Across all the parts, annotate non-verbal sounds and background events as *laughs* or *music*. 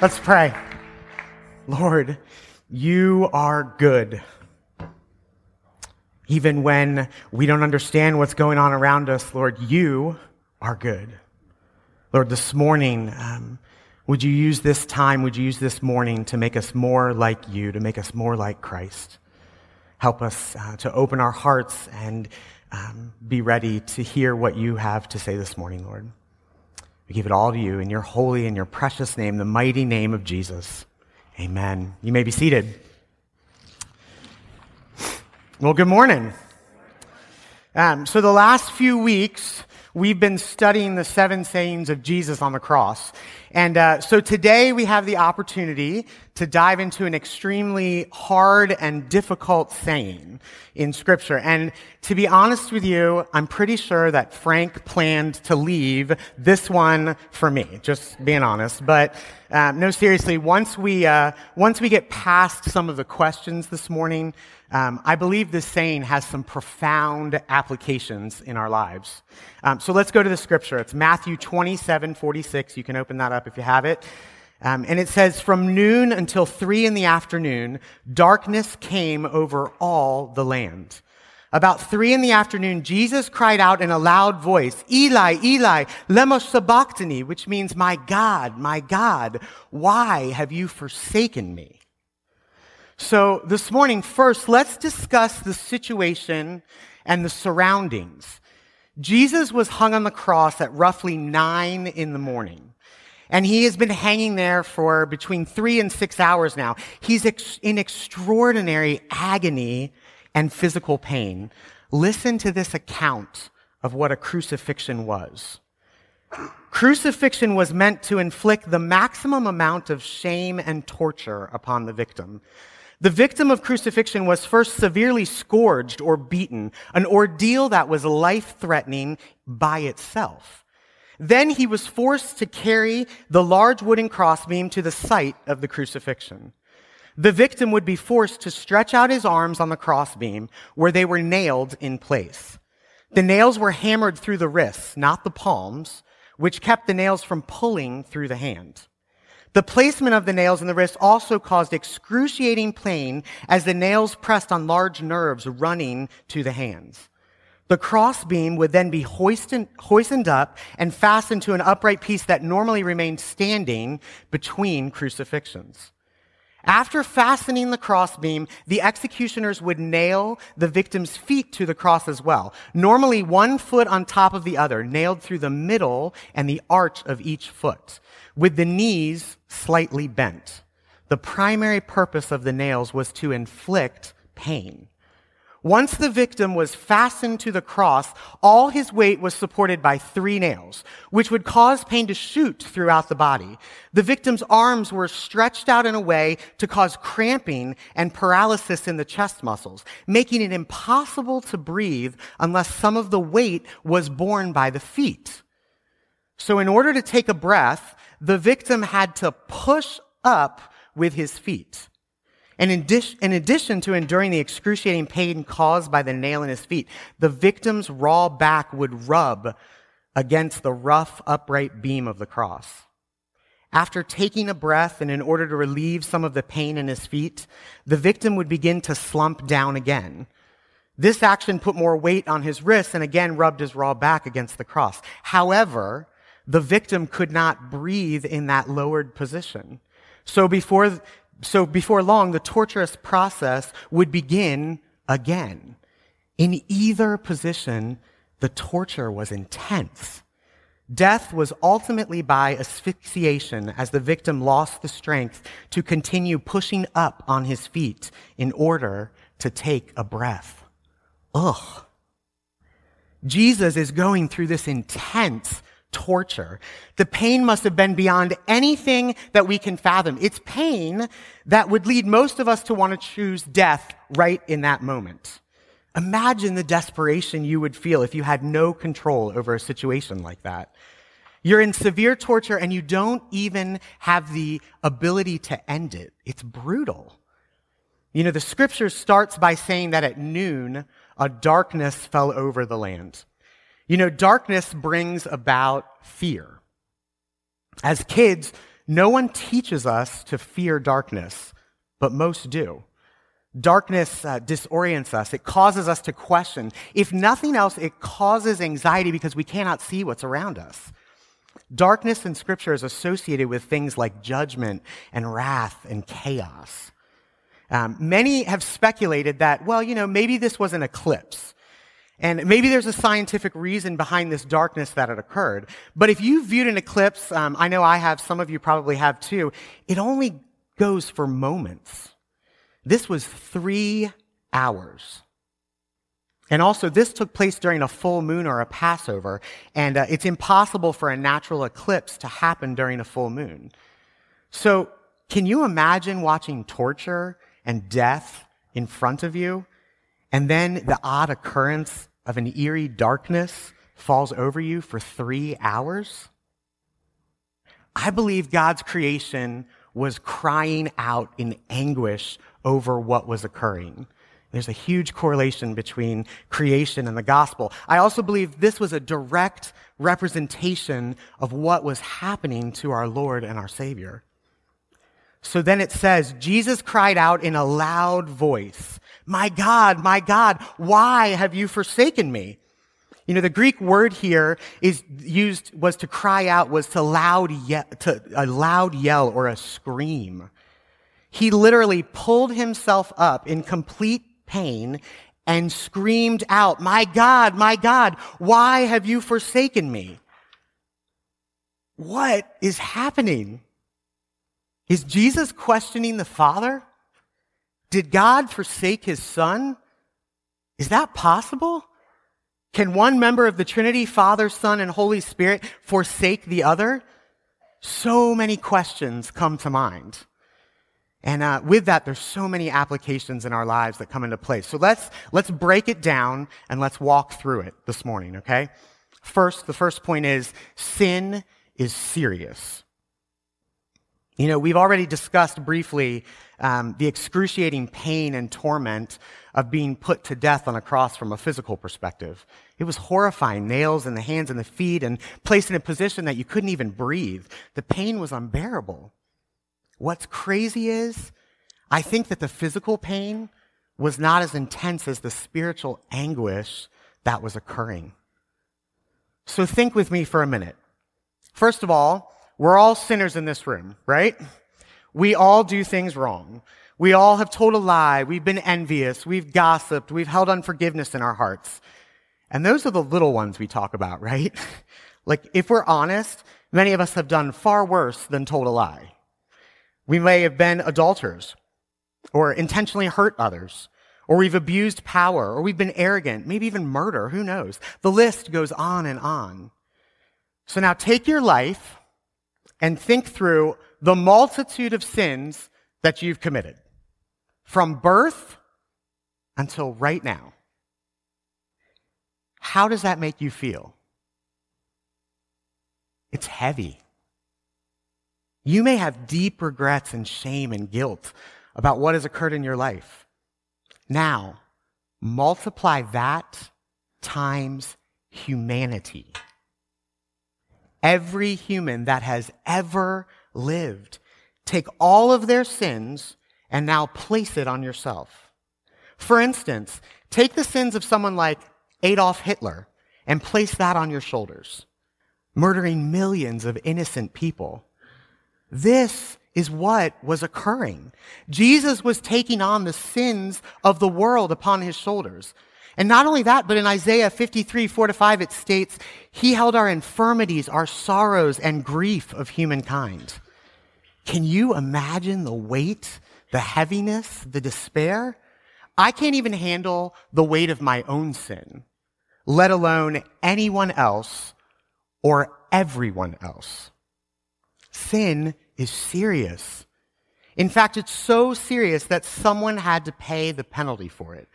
Let's pray. Lord, you are good. Even when we don't understand what's going on around us, Lord, you are good. Lord, this morning, um, would you use this time, would you use this morning to make us more like you, to make us more like Christ? Help us uh, to open our hearts and um, be ready to hear what you have to say this morning, Lord. We give it all to you in your holy and your precious name, the mighty name of Jesus. Amen. You may be seated. Well, good morning. Um, so, the last few weeks, we've been studying the seven sayings of Jesus on the cross. And uh, so today we have the opportunity to dive into an extremely hard and difficult saying in Scripture. And to be honest with you, I'm pretty sure that Frank planned to leave this one for me, just being honest. But um, no, seriously, once we, uh, once we get past some of the questions this morning, um, I believe this saying has some profound applications in our lives. Um, so let's go to the scripture. It's Matthew 27:46. You can open that up if you have it. Um, and it says, From noon until three in the afternoon, darkness came over all the land. About three in the afternoon, Jesus cried out in a loud voice, Eli, Eli, lema sabachthani, which means, My God, my God, why have you forsaken me? So this morning, first, let's discuss the situation and the surroundings. Jesus was hung on the cross at roughly nine in the morning. And he has been hanging there for between three and six hours now. He's ex- in extraordinary agony and physical pain. Listen to this account of what a crucifixion was. Crucifixion was meant to inflict the maximum amount of shame and torture upon the victim. The victim of crucifixion was first severely scourged or beaten, an ordeal that was life threatening by itself. Then he was forced to carry the large wooden crossbeam to the site of the crucifixion. The victim would be forced to stretch out his arms on the crossbeam where they were nailed in place. The nails were hammered through the wrists, not the palms, which kept the nails from pulling through the hand. The placement of the nails in the wrist also caused excruciating pain as the nails pressed on large nerves running to the hands. The crossbeam would then be hoisted, hoisted up and fastened to an upright piece that normally remained standing between crucifixions. After fastening the crossbeam, the executioners would nail the victim's feet to the cross as well. Normally one foot on top of the other, nailed through the middle and the arch of each foot, with the knees slightly bent. The primary purpose of the nails was to inflict pain. Once the victim was fastened to the cross, all his weight was supported by three nails, which would cause pain to shoot throughout the body. The victim's arms were stretched out in a way to cause cramping and paralysis in the chest muscles, making it impossible to breathe unless some of the weight was borne by the feet. So in order to take a breath, the victim had to push up with his feet. And in, in, addition to enduring the excruciating pain caused by the nail in his feet, the victim's raw back would rub against the rough, upright beam of the cross. After taking a breath and in order to relieve some of the pain in his feet, the victim would begin to slump down again. This action put more weight on his wrists and again rubbed his raw back against the cross. However, the victim could not breathe in that lowered position. So before so before long, the torturous process would begin again. In either position, the torture was intense. Death was ultimately by asphyxiation as the victim lost the strength to continue pushing up on his feet in order to take a breath. Ugh. Jesus is going through this intense torture. The pain must have been beyond anything that we can fathom. It's pain that would lead most of us to want to choose death right in that moment. Imagine the desperation you would feel if you had no control over a situation like that. You're in severe torture and you don't even have the ability to end it. It's brutal. You know, the scripture starts by saying that at noon, a darkness fell over the land. You know, darkness brings about fear. As kids, No one teaches us to fear darkness, but most do. Darkness uh, disorients us. It causes us to question. If nothing else, it causes anxiety because we cannot see what's around us. Darkness in Scripture is associated with things like judgment and wrath and chaos. Um, many have speculated that, well, you know, maybe this was an eclipse. And maybe there's a scientific reason behind this darkness that had occurred. But if you've viewed an eclipse, um, I know I have, some of you probably have too, it only goes for moments. This was three hours. And also, this took place during a full moon or a Passover, and uh, it's impossible for a natural eclipse to happen during a full moon. So, can you imagine watching torture and death in front of you, and then the odd occurrence of an eerie darkness falls over you for three hours? I believe God's creation was crying out in anguish over what was occurring. There's a huge correlation between creation and the gospel. I also believe this was a direct representation of what was happening to our Lord and our Savior. So then it says, Jesus cried out in a loud voice, My God, my God, why have you forsaken me? You know, the Greek word here is used, was to cry out, was to loud, ye- to a loud yell or a scream. He literally pulled himself up in complete pain and screamed out, My God, my God, why have you forsaken me? What is happening? Is Jesus questioning the Father? Did God forsake his Son? Is that possible? Can one member of the Trinity, Father, Son, and Holy Spirit, forsake the other? So many questions come to mind. And uh, with that, there's so many applications in our lives that come into place. So let's let's break it down and let's walk through it this morning. Okay. First, the first point is sin is serious. You know, we've already discussed briefly um, the excruciating pain and torment of being put to death on a cross from a physical perspective. It was horrifying, nails in the hands and the feet, and placed in a position that you couldn't even breathe. The pain was unbearable. What's crazy is, I think that the physical pain was not as intense as the spiritual anguish that was occurring. So think with me for a minute. First of all, we're all sinners in this room, right? We all do things wrong. We all have told a lie. We've been envious. We've gossiped. We've held unforgiveness in our hearts. And those are the little ones we talk about, *laughs* right? like, if we're honest, many of us have done far worse than told a lie. We may have been adulterers or intentionally hurt others, or we've abused power, or we've been arrogant, maybe even murder. Who knows? The list goes on and on. So now take your life and think through the multitude of sins that you've committed from birth until right now. How does that make you feel? It's heavy. You may have deep regrets and shame and guilt about what has occurred in your life. Now, multiply that times humanity every human that has ever lived. Take all of their sins and now place it on yourself. For instance, take the sins of someone like Adolf Hitler and place that on your shoulders, murdering millions of innocent people. This is what was occurring. Jesus was taking on the sins of the world upon his shoulders. And not only that, but in Isaiah 53, 4 to 5, it states, He held our infirmities, our sorrows, and grief of humankind. Can you imagine the weight, the heaviness, the despair? I can't even handle the weight of my own sin, let alone anyone else or everyone else. Sin is serious. In fact, it's so serious that someone had to pay the penalty for it.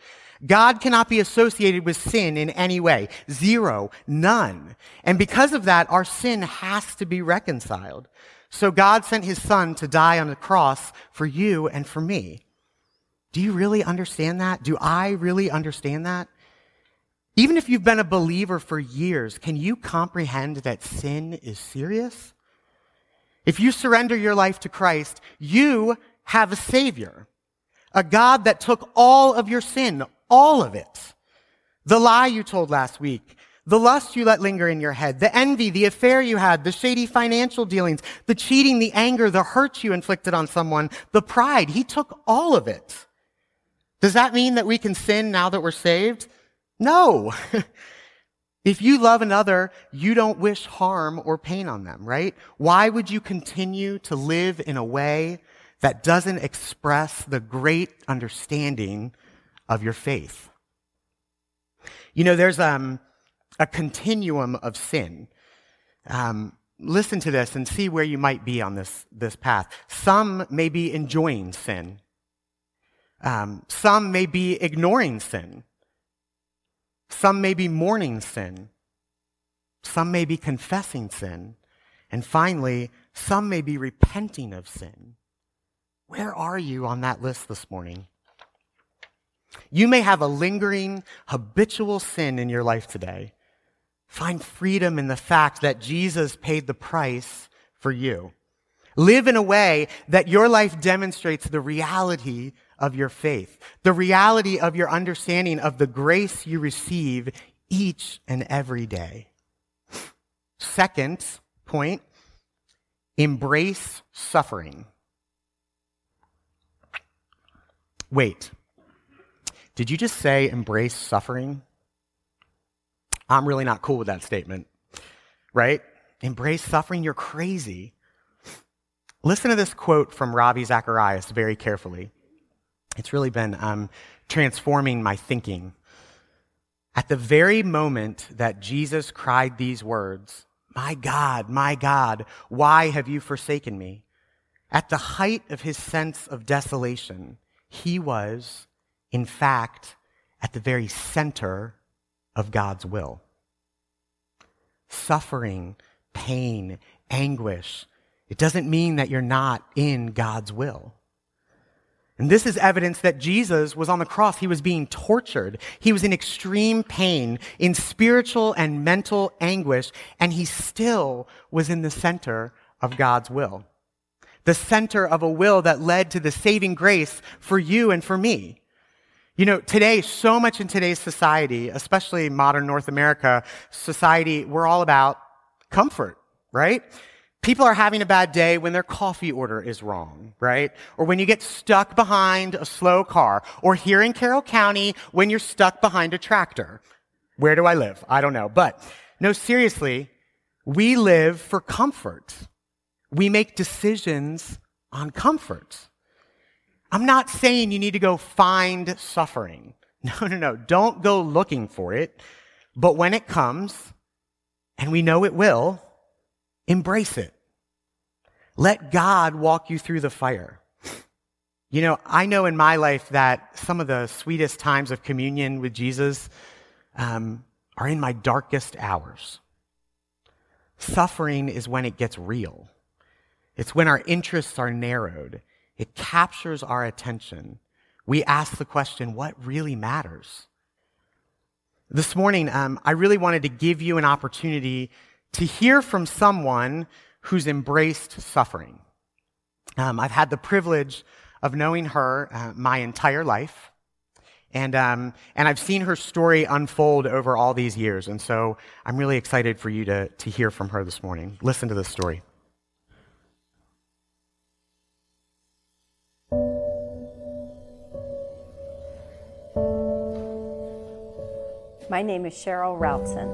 God cannot be associated with sin in any way. Zero. None. And because of that, our sin has to be reconciled. So God sent his son to die on the cross for you and for me. Do you really understand that? Do I really understand that? Even if you've been a believer for years, can you comprehend that sin is serious? If you surrender your life to Christ, you have a Savior, a God that took all of your sin, all of it. The lie you told last week, the lust you let linger in your head, the envy, the affair you had, the shady financial dealings, the cheating, the anger, the hurt you inflicted on someone, the pride. He took all of it. Does that mean that we can sin now that we're saved? No. *laughs* if you love another, you don't wish harm or pain on them, right? Why would you continue to live in a way that doesn't express the great understanding of your faith? You know, there's um, a continuum of sin. Um, listen to this and see where you might be on this, this path. Some may be enjoying sin. Um, some may be ignoring sin. Some may be mourning sin. Some may be confessing sin. And finally, some may be repenting of sin. Where are you on that list this morning? You may have a lingering, habitual sin in your life today. Find freedom in the fact that Jesus paid the price for you. Live in a way that your life demonstrates the reality of your faith, the reality of your understanding of the grace you receive each and every day. Second point, embrace suffering. Wait, did you just say embrace suffering? I'm really not cool with that statement, right? Embrace suffering, you're crazy. Listen to this quote from Ravi Zacharias very carefully. It's really been um, transforming my thinking. At the very moment that Jesus cried these words, My God, my God, why have you forsaken me? At the height of his sense of desolation, he was, in fact, at the very center of God's will. Suffering, pain, anguish, it doesn't mean that you're not in God's will. And this is evidence that Jesus was on the cross. He was being tortured. He was in extreme pain, in spiritual and mental anguish, and he still was in the center of God's will. The center of a will that led to the saving grace for you and for me. You know, today, so much in today's society, especially modern North America society, we're all about comfort, right? People are having a bad day when their coffee order is wrong, right? Or when you get stuck behind a slow car. Or here in Carroll County, when you're stuck behind a tractor. Where do I live? I don't know. But no, seriously, we live for comfort. We make decisions on comfort. I'm not saying you need to go find suffering. *laughs* No, no, no. Don't go looking for it. But when it comes, and we know it will, Embrace it. Let God walk you through the fire. You know, I know in my life that some of the sweetest times of communion with Jesus um, are in my darkest hours. Suffering is when it gets real. It's when our interests are narrowed. It captures our attention. We ask the question, what really matters? This morning, um, I really wanted to give you an opportunity to hear from someone who's embraced suffering. Um, I've had the privilege of knowing her uh, my entire life. And, um, and I've seen her story unfold over all these years. And so I'm really excited for you to, to hear from her this morning. Listen to this story. My name is Cheryl Routson.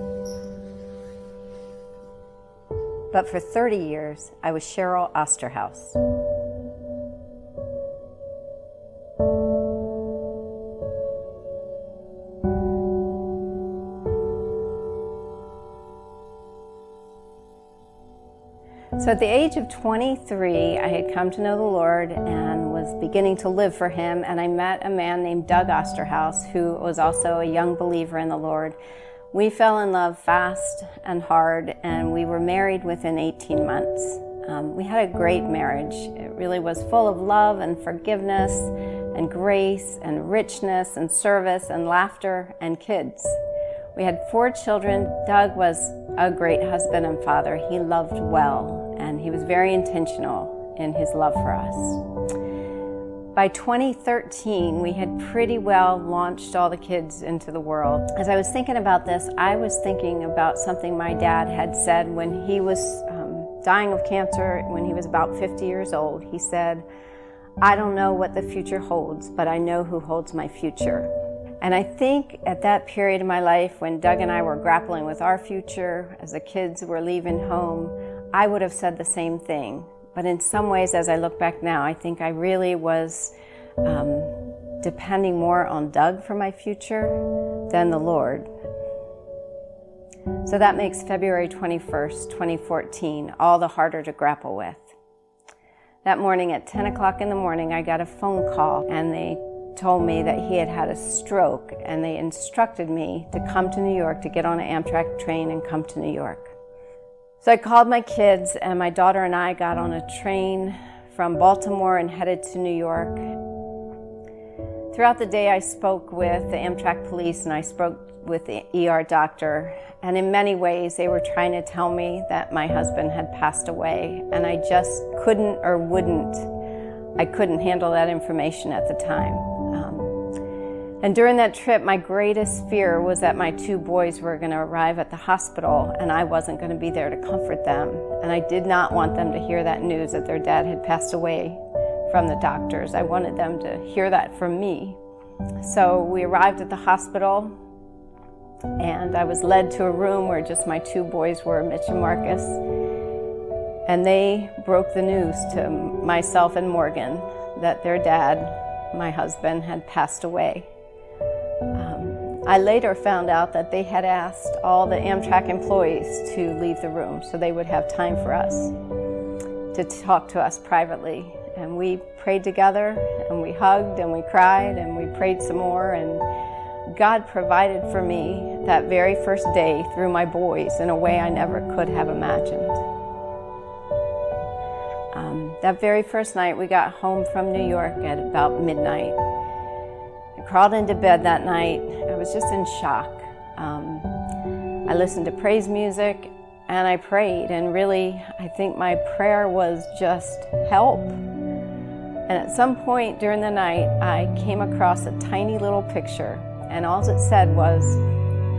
But for 30 years, I was Cheryl Osterhaus. So at the age of 23, I had come to know the Lord and was beginning to live for Him. And I met a man named Doug Osterhaus, who was also a young believer in the Lord. We fell in love fast and hard, and we were married within 18 months. Um, we had a great marriage. It really was full of love and forgiveness and grace and richness and service and laughter and kids. We had four children. Doug was a great husband and father. He loved well and he He was very intentional in his love for us. By 2013, we had pretty well launched all the kids into the world. As I was thinking about this, I was thinking about something my dad had said when he was um, dying of cancer, when he was about 50 years old. He said, I don't know what the future holds, but I know who holds my future. And I think at that period of my life when Doug and I were grappling with our future, as the kids were leaving home, I would have said the same thing. But in some ways, as I look back now, I think I really was um, depending more on Doug for my future than the Lord. So that makes February 21st, 2014, all the harder to grapple with. That morning at 10 o'clock in the morning, I got a phone call and they told me that he had had a stroke and they instructed me to come to New York to get on an Amtrak train and come to New York. So I called my kids, and my daughter and I got on a train from Baltimore and headed to New York. Throughout the day, I spoke with the Amtrak police and I spoke with the ER doctor. And in many ways, they were trying to tell me that my husband had passed away, and I just couldn't or wouldn't. I couldn't handle that information at the time. And during that trip, my greatest fear was that my two boys were going to arrive at the hospital and I wasn't going to be there to comfort them. And I did not want them to hear that news that their dad had passed away from the doctors. I wanted them to hear that from me. So we arrived at the hospital and I was led to a room where just my two boys were, Mitch and Marcus. And they broke the news to myself and Morgan that their dad, my husband, had passed away. I later found out that they had asked all the Amtrak employees to leave the room so they would have time for us to talk to us privately. And we prayed together and we hugged and we cried and we prayed some more. And God provided for me that very first day through my boys in a way I never could have imagined. Um, that very first night, we got home from New York at about midnight crawled into bed that night. I was just in shock. Um, I listened to praise music and I prayed, and really, I think my prayer was just help. And at some point during the night, I came across a tiny little picture, and all it said was,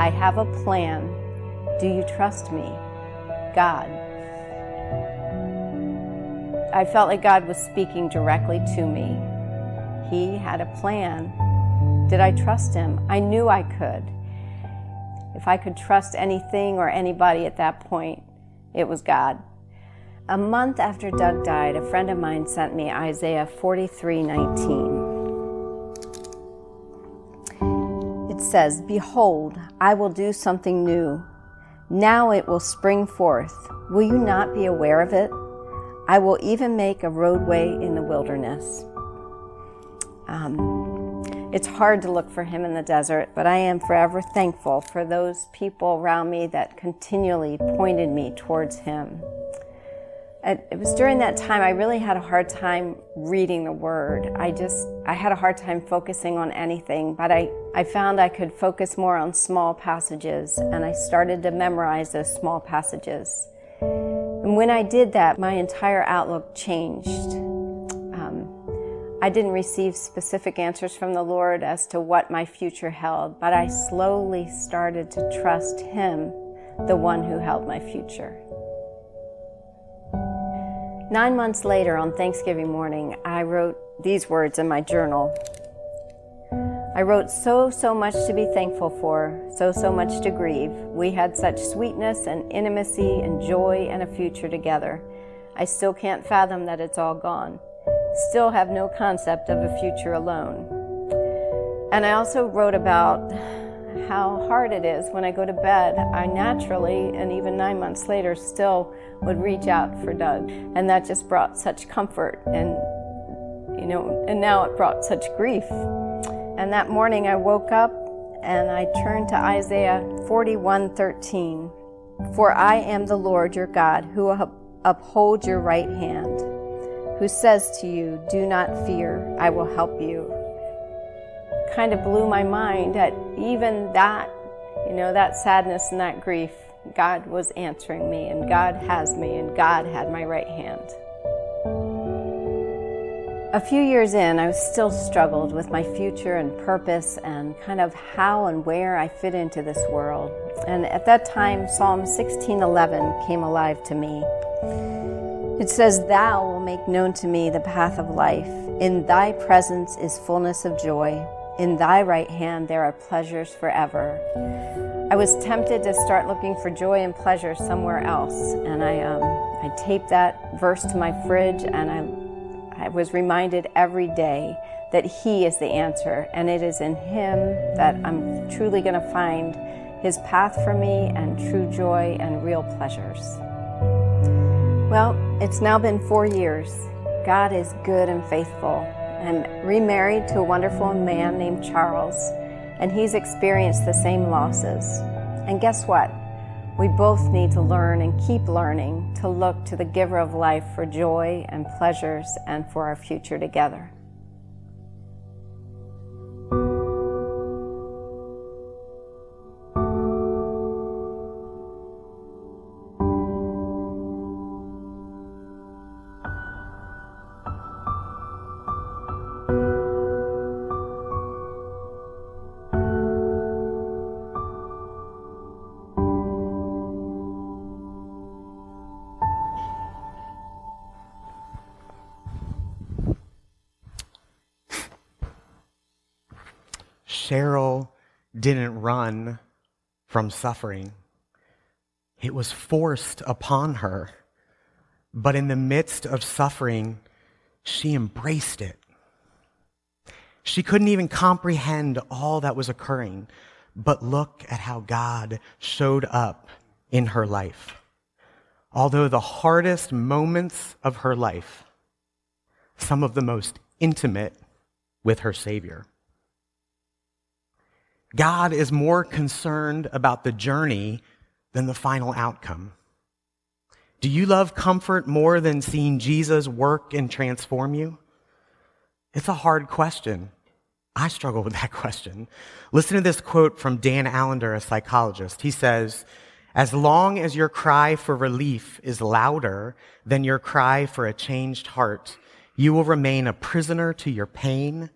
I have a plan. Do you trust me? God. I felt like God was speaking directly to me. He had a plan did I trust him? I knew I could. If I could trust anything or anybody at that point, it was God. A month after Doug died, a friend of mine sent me Isaiah 43:19. It says, "Behold, I will do something new. Now it will spring forth. Will you not be aware of it? I will even make a roadway in the wilderness." Um, it's hard to look for him in the desert, but I am forever thankful for those people around me that continually pointed me towards him. It was during that time I really had a hard time reading the word. I just I had a hard time focusing on anything, but I, I found I could focus more on small passages and I started to memorize those small passages. And when I did that, my entire outlook changed. I didn't receive specific answers from the Lord as to what my future held, but I slowly started to trust Him, the one who held my future. Nine months later, on Thanksgiving morning, I wrote these words in my journal. I wrote so, so much to be thankful for, so, so much to grieve. We had such sweetness and intimacy and joy and a future together. I still can't fathom that it's all gone still have no concept of a future alone. And I also wrote about how hard it is when I go to bed. I naturally, and even nine months later, still would reach out for Doug. And that just brought such comfort and, you know, and now it brought such grief. And that morning I woke up and I turned to Isaiah 41:13. For I am the Lord your God who upholds your right hand who says to you, Do not fear, I will help you. Kind of blew my mind at even that, you know, that sadness and that grief. God was answering me, and God has me, and God had my right hand. A few years in, I still struggled with my future and purpose and kind of how and where I fit into this world. And at that time, Psalm 16:11 came alive to me. It says, "Thou will make known to me the path of life. In thy presence is fullness of joy. In thy right hand there are pleasures forever." I was tempted to start looking for joy and pleasure somewhere else, and I um, I taped that verse to my fridge and I I was reminded every day that He is the answer, and it is in Him that I'm truly going to find His path for me and true joy and real pleasures. Well, it's now been four years. God is good and faithful. I'm remarried to a wonderful man named Charles, and he's experienced the same losses. And guess what? We both need to learn and keep learning to look to the giver of life for joy and pleasures and for our future together. Cheryl didn't run from suffering, it was forced upon her. But in the midst of suffering, she embraced it. She couldn't even comprehend all that was occurring, but look at how God showed up in her life. Although the hardest moments of her life, some of the most intimate with her Savior. God is more concerned about the journey than the final outcome. Do you love comfort more than seeing Jesus work and transform you? It's a hard question. I struggle with *laughs* that question. Listen to this quote from Dan Allender, a psychologist. He says, As long as your cry for relief is louder than your cry for a changed heart, you will remain a prisoner to your pain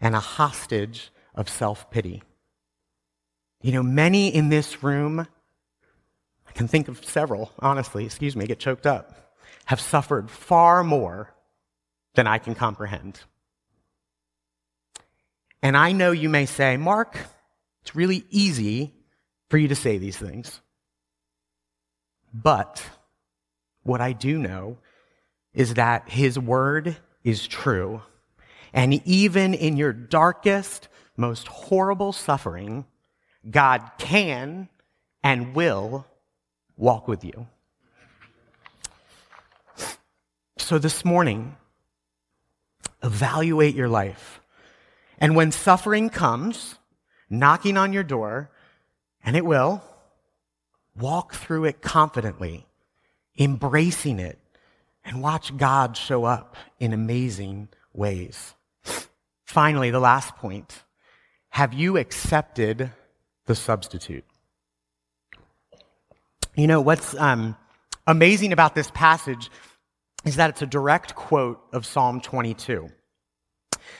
and a hostage of self pity. You know, many in this room, I can think of several, honestly, excuse me, get choked up, have suffered far more than I can comprehend. And I know you may say, Mark, it's really easy for you to say these things. But what I do know is that his word is true. And even in your darkest, most horrible suffering, God can and will walk with you. So this morning, evaluate your life. And when suffering comes, knocking on your door, and it will, walk through it confidently, embracing it, and watch God show up in amazing ways. Finally, the last point. Have you accepted the substitute. You know, what's um, amazing about this passage is that it's a direct quote of Psalm 22.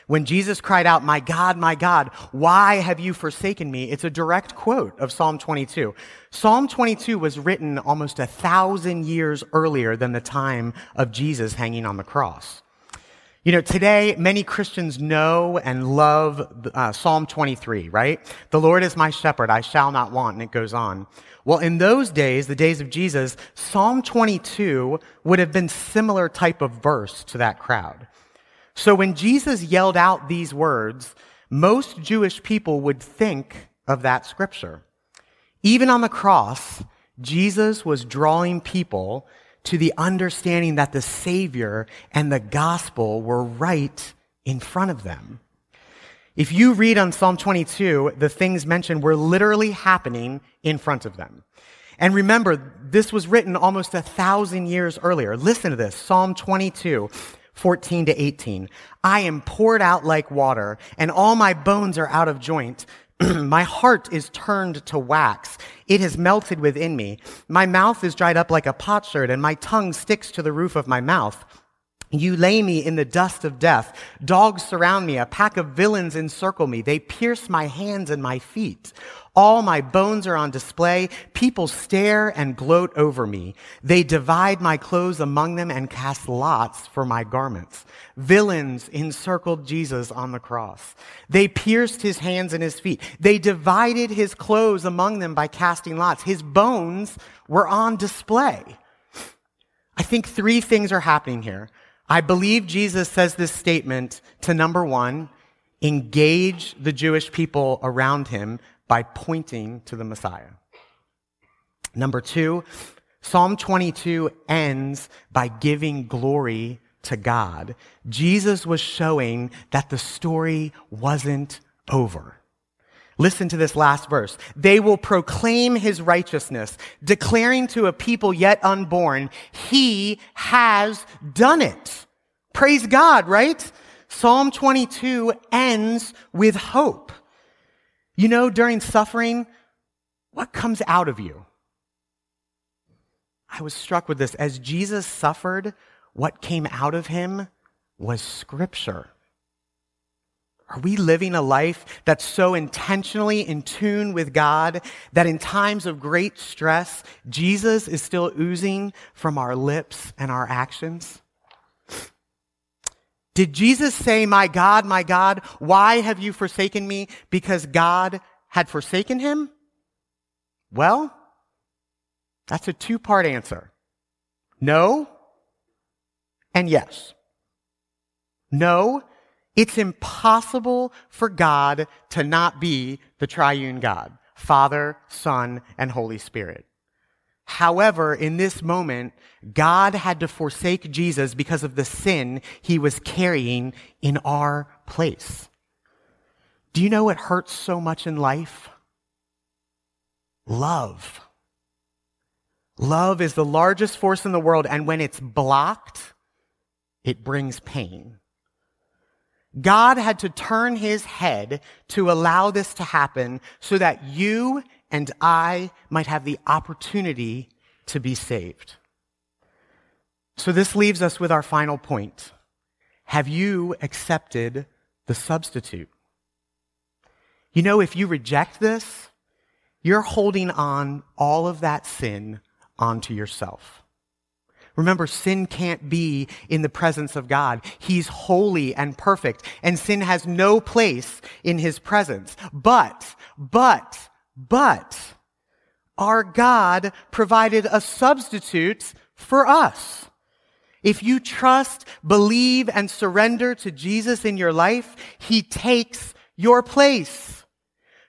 When Jesus cried out, My God, my God, why have you forsaken me? It's a direct quote of Psalm 22. Psalm 22 was written almost a thousand years earlier than the time of Jesus hanging on the cross. You know, today, many Christians know and love uh, Psalm 23, right? The Lord is my shepherd, I shall not want, and it goes on. Well, in those days, the days of Jesus, Psalm 22 would have been similar type of verse to that crowd. So when Jesus yelled out these words, most Jewish people would think of that scripture. Even on the cross, Jesus was drawing people to the understanding that the Savior and the gospel were right in front of them. If you read on Psalm 22, the things mentioned were literally happening in front of them. And remember, this was written almost a thousand years earlier. Listen to this Psalm 22, 14 to 18. I am poured out like water, and all my bones are out of joint. *clears throat* my heart is turned to wax. It has melted within me. My mouth is dried up like a potsherd, and my tongue sticks to the roof of my mouth. You lay me in the dust of death. Dogs surround me. A pack of villains encircle me. They pierce my hands and my feet. All my bones are on display. People stare and gloat over me. They divide my clothes among them and cast lots for my garments. Villains encircled Jesus on the cross. They pierced his hands and his feet. They divided his clothes among them by casting lots. His bones were on display. I think three things are happening here. I believe Jesus says this statement to number one, engage the Jewish people around him by pointing to the Messiah. Number two, Psalm 22 ends by giving glory to God. Jesus was showing that the story wasn't over. Listen to this last verse. They will proclaim his righteousness, declaring to a people yet unborn, he has done it. Praise God, right? Psalm 22 ends with hope. You know, during suffering, what comes out of you? I was struck with this. As Jesus suffered, what came out of him was scripture. Are we living a life that's so intentionally in tune with God that in times of great stress, Jesus is still oozing from our lips and our actions? Did Jesus say, My God, my God, why have you forsaken me? Because God had forsaken him? Well, that's a two part answer. No and yes. No, it's impossible for God to not be the triune God, Father, Son, and Holy Spirit. However, in this moment, God had to forsake Jesus because of the sin he was carrying in our place. Do you know what hurts so much in life? Love. Love is the largest force in the world, and when it's blocked, it brings pain. God had to turn his head to allow this to happen so that you and I might have the opportunity to be saved. So this leaves us with our final point. Have you accepted the substitute? You know, if you reject this, you're holding on all of that sin onto yourself. Remember, sin can't be in the presence of God. He's holy and perfect, and sin has no place in his presence. But, but, but our God provided a substitute for us. If you trust, believe, and surrender to Jesus in your life, He takes your place.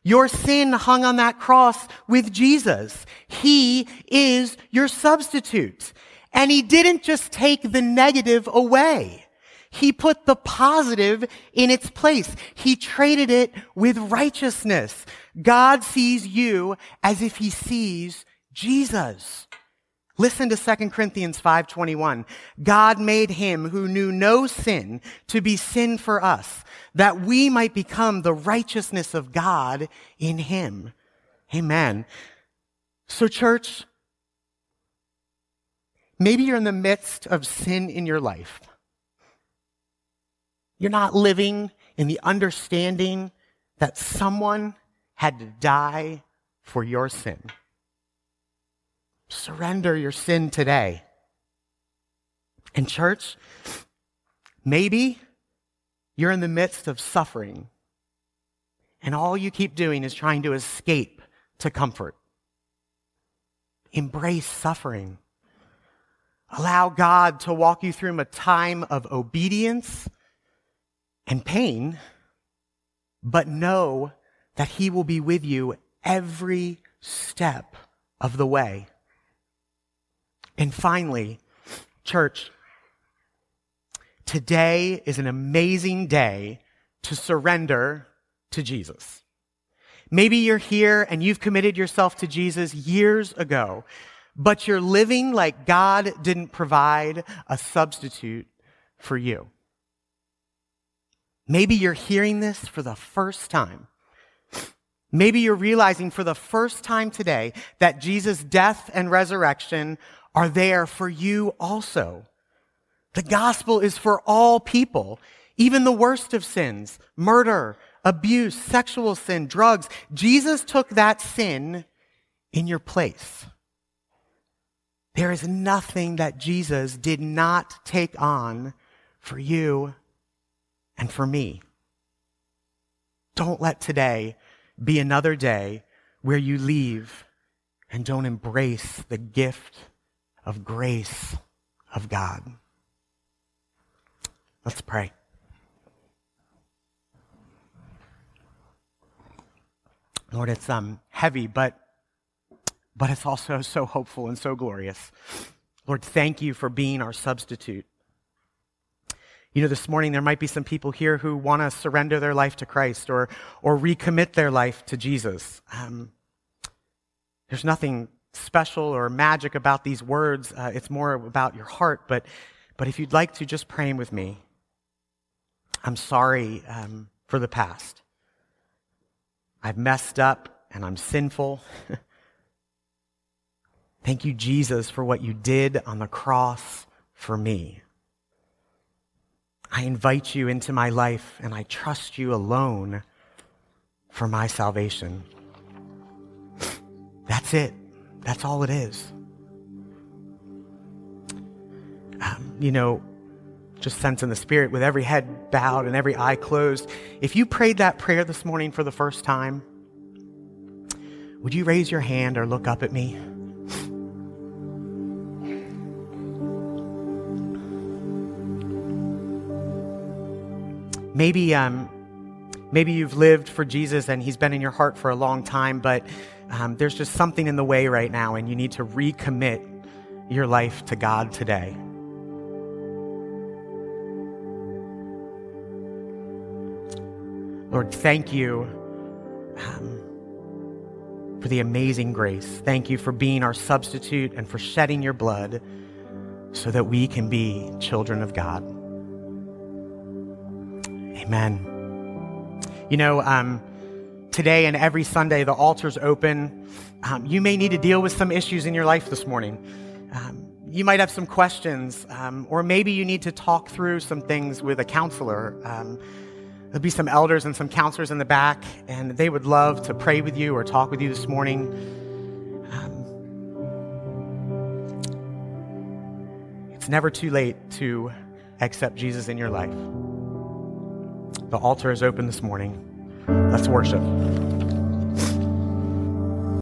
Your sin hung on that cross with Jesus. He is your substitute. And He didn't just take the negative away. He put the positive in its place. He traded it with righteousness. God sees you as if he sees Jesus. Listen to 2 Corinthians 5:21. God made him who knew no sin to be sin for us, that we might become the righteousness of God in him. Amen. So church, maybe you're in the midst of sin in your life. You're not living in the understanding that someone had to die for your sin. Surrender your sin today. And, church, maybe you're in the midst of suffering, and all you keep doing is trying to escape to comfort. Embrace suffering. Allow God to walk you through a time of obedience and pain, but know that He will be with you every step of the way. And finally, church, today is an amazing day to surrender to Jesus. Maybe you're here and you've committed yourself to Jesus years ago, but you're living like God didn't provide a substitute for you. Maybe you're hearing this for the first time. Maybe you're realizing for the first time today that Jesus' death and resurrection are there for you also. The gospel is for all people, even the worst of sins, murder, abuse, sexual sin, drugs. Jesus took that sin in your place. There is nothing that Jesus did not take on for you and for me. Don't let today be another day where you leave and don't embrace the gift of grace of God. Let's pray. Lord, it's um, heavy, but, but it's also so hopeful and so glorious. Lord, thank you for being our substitute. You know, this morning there might be some people here who want to surrender their life to Christ or, or recommit their life to Jesus. Um, there's nothing special or magic about these words. Uh, it's more about your heart. But, but if you'd like to, just pray with me. I'm sorry um, for the past. I've messed up and I'm sinful. *laughs* Thank you, Jesus, for what you did on the cross for me. I invite you into my life and I trust you alone for my salvation. That's it. That's all it is. Um, you know, just sense in the spirit with every head bowed and every eye closed. If you prayed that prayer this morning for the first time, would you raise your hand or look up at me? Maybe, um, maybe you've lived for Jesus and he's been in your heart for a long time, but um, there's just something in the way right now and you need to recommit your life to God today. Lord, thank you um, for the amazing grace. Thank you for being our substitute and for shedding your blood so that we can be children of God. Amen. You know, um, today and every Sunday, the altar's open. Um, you may need to deal with some issues in your life this morning. Um, you might have some questions, um, or maybe you need to talk through some things with a counselor. Um, there'll be some elders and some counselors in the back, and they would love to pray with you or talk with you this morning. Um, it's never too late to accept Jesus in your life. The altar is open this morning. Let's worship.